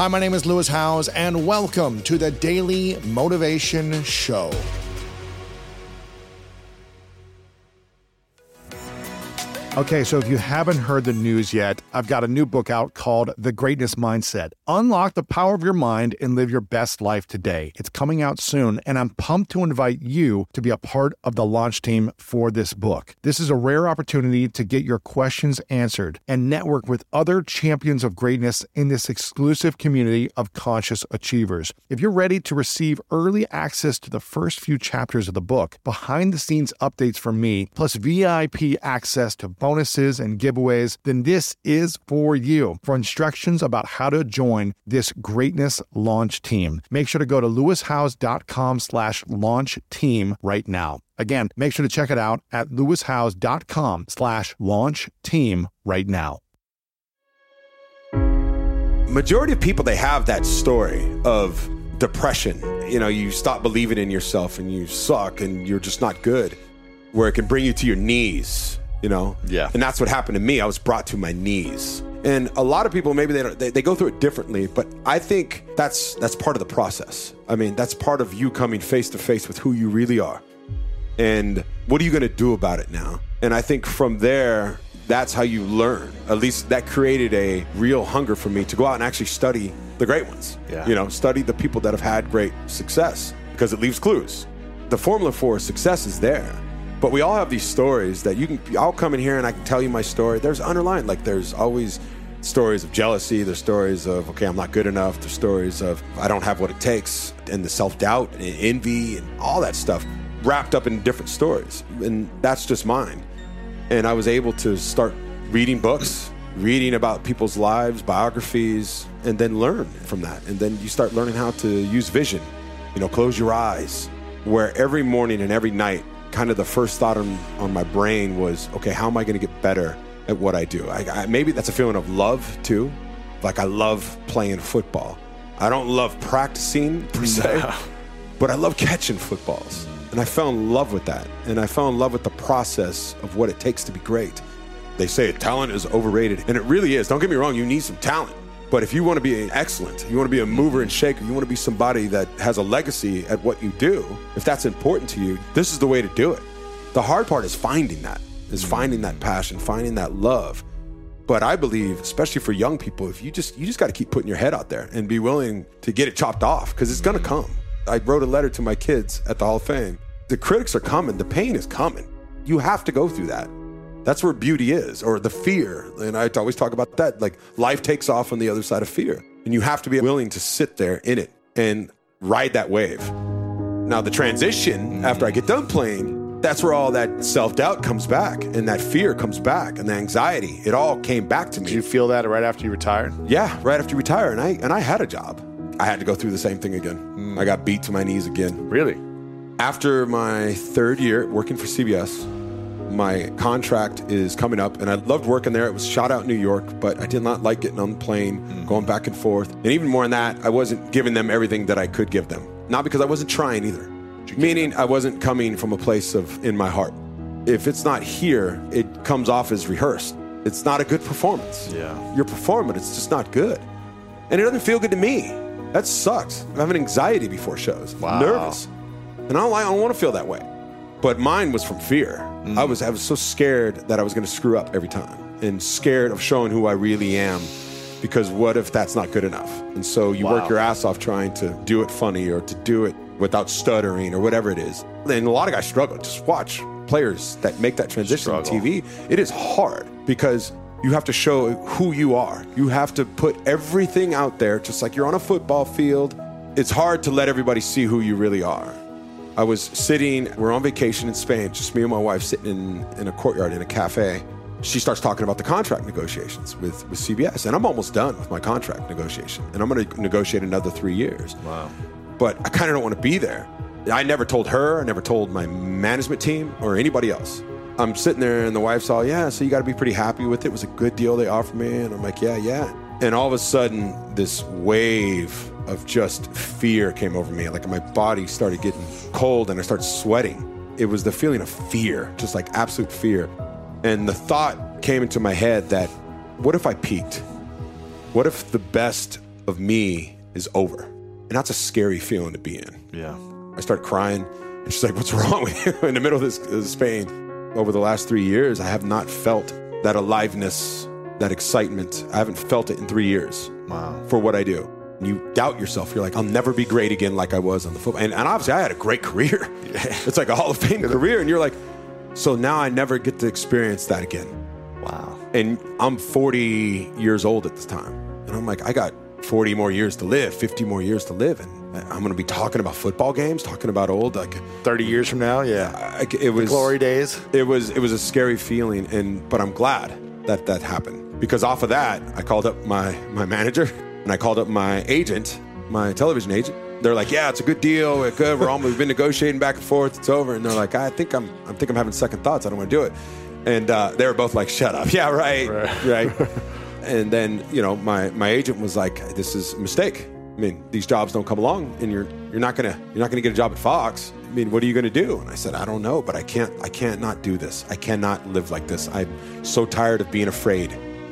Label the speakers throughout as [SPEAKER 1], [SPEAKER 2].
[SPEAKER 1] Hi, my name is Lewis Howes, and welcome to the Daily Motivation Show. Okay, so if you haven't heard the news yet, I've got a new book out called The Greatness Mindset Unlock the Power of Your Mind and Live Your Best Life Today. It's coming out soon, and I'm pumped to invite you to be a part of the launch team for this book. This is a rare opportunity to get your questions answered and network with other champions of greatness in this exclusive community of conscious achievers. If you're ready to receive early access to the first few chapters of the book, behind the scenes updates from me, plus VIP access to bonuses and giveaways, then this is for you. For instructions about how to join this greatness launch team, make sure to go to lewishowes.com slash launch team right now. Again, make sure to check it out at lewishowes.com slash launch team right now.
[SPEAKER 2] Majority of people, they have that story of depression. You know, you stop believing in yourself and you suck and you're just not good, where it can bring you to your knees you know?
[SPEAKER 3] Yeah.
[SPEAKER 2] And that's what happened to me. I was brought to my knees. And a lot of people maybe they, don't, they they go through it differently, but I think that's that's part of the process. I mean, that's part of you coming face to face with who you really are. And what are you going to do about it now? And I think from there, that's how you learn. At least that created a real hunger for me to go out and actually study the great ones.
[SPEAKER 3] Yeah.
[SPEAKER 2] You know, study the people that have had great success because it leaves clues. The formula for success is there. But we all have these stories that you can. I'll come in here and I can tell you my story. There's underlying, like there's always stories of jealousy. There's stories of okay, I'm not good enough. There's stories of I don't have what it takes, and the self doubt and envy and all that stuff wrapped up in different stories. And that's just mine. And I was able to start reading books, reading about people's lives, biographies, and then learn from that. And then you start learning how to use vision. You know, close your eyes. Where every morning and every night kind of the first thought on, on my brain was, okay, how am I going to get better at what I do? I, I, maybe that's a feeling of love too. Like I love playing football. I don't love practicing per se, no. but I love catching footballs. And I fell in love with that. And I fell in love with the process of what it takes to be great. They say talent is overrated, and it really is. Don't get me wrong, you need some talent. But if you want to be excellent, you want to be a mover and shaker, you want to be somebody that has a legacy at what you do, if that's important to you, this is the way to do it. The hard part is finding that, is mm-hmm. finding that passion, finding that love. But I believe, especially for young people, if you just you just got to keep putting your head out there and be willing to get it chopped off because it's gonna mm-hmm. come. I wrote a letter to my kids at the Hall of Fame. The critics are coming, the pain is coming. You have to go through that. That's where beauty is, or the fear. And I always talk about that. Like life takes off on the other side of fear. And you have to be willing to sit there in it and ride that wave. Now, the transition after I get done playing, that's where all that self doubt comes back and that fear comes back and the anxiety. It all came back to me.
[SPEAKER 3] Did you feel that right after you retired?
[SPEAKER 2] Yeah, right after you retire. And I, and I had a job. I had to go through the same thing again. Mm. I got beat to my knees again.
[SPEAKER 3] Really?
[SPEAKER 2] After my third year working for CBS, my contract is coming up, and I loved working there. It was shot out in New York, but I did not like getting on the plane, mm. going back and forth. And even more than that, I wasn't giving them everything that I could give them. Not because I wasn't trying either, meaning I wasn't coming from a place of in my heart. If it's not here, it comes off as rehearsed. It's not a good performance.
[SPEAKER 3] Yeah.
[SPEAKER 2] You're performing, it's just not good. And it doesn't feel good to me. That sucks. I'm having anxiety before shows.
[SPEAKER 3] Wow.
[SPEAKER 2] Nervous. And I don't, I don't want to feel that way. But mine was from fear. Mm. I was I was so scared that I was going to screw up every time, and scared of showing who I really am. Because what if that's not good enough? And so you wow. work your ass off trying to do it funny or to do it without stuttering or whatever it is. And a lot of guys struggle. Just watch players that make that transition on TV. It is hard because you have to show who you are. You have to put everything out there, just like you're on a football field. It's hard to let everybody see who you really are. I was sitting, we're on vacation in Spain, just me and my wife sitting in, in a courtyard in a cafe. She starts talking about the contract negotiations with, with CBS, and I'm almost done with my contract negotiation, and I'm going to negotiate another three years.
[SPEAKER 3] Wow.
[SPEAKER 2] But I kind of don't want to be there. I never told her, I never told my management team or anybody else. I'm sitting there, and the wife's all, Yeah, so you got to be pretty happy with it. It was a good deal they offered me. And I'm like, Yeah, yeah. And all of a sudden, this wave of just fear came over me. Like my body started getting cold and I started sweating. It was the feeling of fear, just like absolute fear. And the thought came into my head that what if I peaked? What if the best of me is over. And that's a scary feeling to be in.
[SPEAKER 3] Yeah.
[SPEAKER 2] I start crying. And she's like, What's wrong with you? In the middle of this, this pain. Over the last three years, I have not felt that aliveness, that excitement. I haven't felt it in three years
[SPEAKER 3] Wow.
[SPEAKER 2] for what I do. You doubt yourself. You're like, I'll never be great again like I was on the football. And, and obviously, I had a great career. It's like a Hall of Fame career. And you're like, so now I never get to experience that again.
[SPEAKER 3] Wow.
[SPEAKER 2] And I'm 40 years old at this time. And I'm like, I got 40 more years to live, 50 more years to live. And I'm going to be talking about football games, talking about old, like,
[SPEAKER 3] 30 years from now, yeah.
[SPEAKER 2] I, it was
[SPEAKER 3] Glory days.
[SPEAKER 2] it was it was a scary feeling and but I'm glad that that happened because off of that I called up my my manager and I called up my agent my television agent they're like yeah it's a good deal we're good we're almost we've been negotiating back and forth it's over and they're like I think I'm I think I'm having second thoughts I don't want to do it and uh, they were both like shut up yeah right
[SPEAKER 3] Right.
[SPEAKER 2] right, and then you know my my agent was like this is a mistake I mean these jobs don't come along and you're you're not gonna you're not gonna get a job at Fox I mean, what are you going to do? And I said, I don't know, but I can't. I can't not do this. I cannot live like this. I'm so tired of being afraid.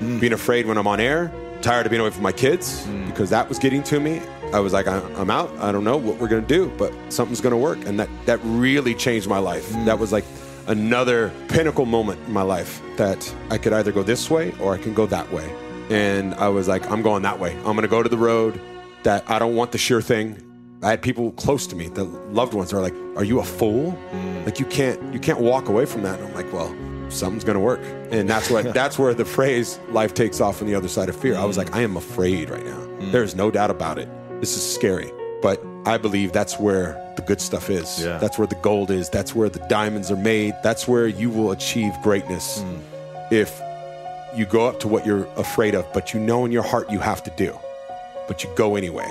[SPEAKER 2] Mm. Being afraid when I'm on air. Tired of being away from my kids mm. because that was getting to me. I was like, I, I'm out. I don't know what we're going to do, but something's going to work. And that that really changed my life. Mm. That was like another pinnacle moment in my life that I could either go this way or I can go that way. And I was like, I'm going that way. I'm going to go to the road that I don't want the sure thing. I had people close to me, the loved ones, are like, "Are you a fool? Like you can't you can't walk away from that." And I'm like, "Well, something's gonna work," and that's what that's where the phrase "life takes off on the other side of fear." I was like, mm. "I am afraid right now. Mm. There's no doubt about it. This is scary, but I believe that's where the good stuff is.
[SPEAKER 3] Yeah.
[SPEAKER 2] That's where the gold is. That's where the diamonds are made. That's where you will achieve greatness mm. if you go up to what you're afraid of, but you know in your heart you have to do, but you go anyway."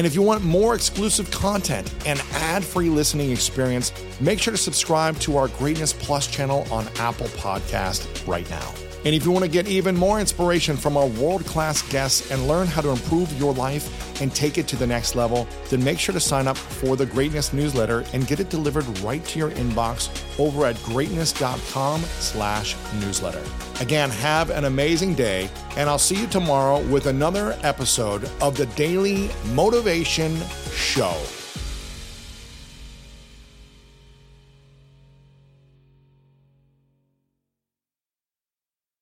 [SPEAKER 1] And if you want more exclusive content and ad free listening experience, make sure to subscribe to our Greatness Plus channel on Apple Podcast right now. And if you want to get even more inspiration from our world class guests and learn how to improve your life and take it to the next level, then make sure to sign up for the Greatness newsletter and get it delivered right to your inbox over at greatness.com slash newsletter. Again, have an amazing day, and I'll see you tomorrow with another episode of the Daily Motivation Show.